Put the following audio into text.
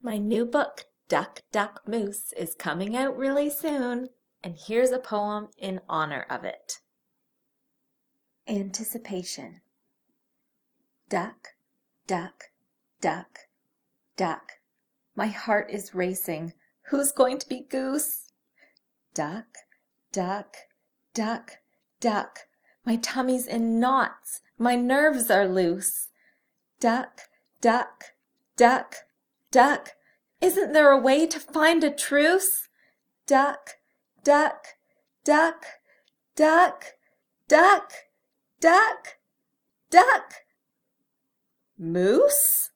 My new book, Duck, Duck, Moose, is coming out really soon, and here's a poem in honor of it. Anticipation. Duck, duck, duck, duck. My heart is racing. Who's going to be goose? Duck, duck, duck, duck. My tummy's in knots. My nerves are loose. Duck, duck, duck, duck. Isn't there a way to find a truce? Duck, duck, duck, duck, duck, duck, duck. Moose?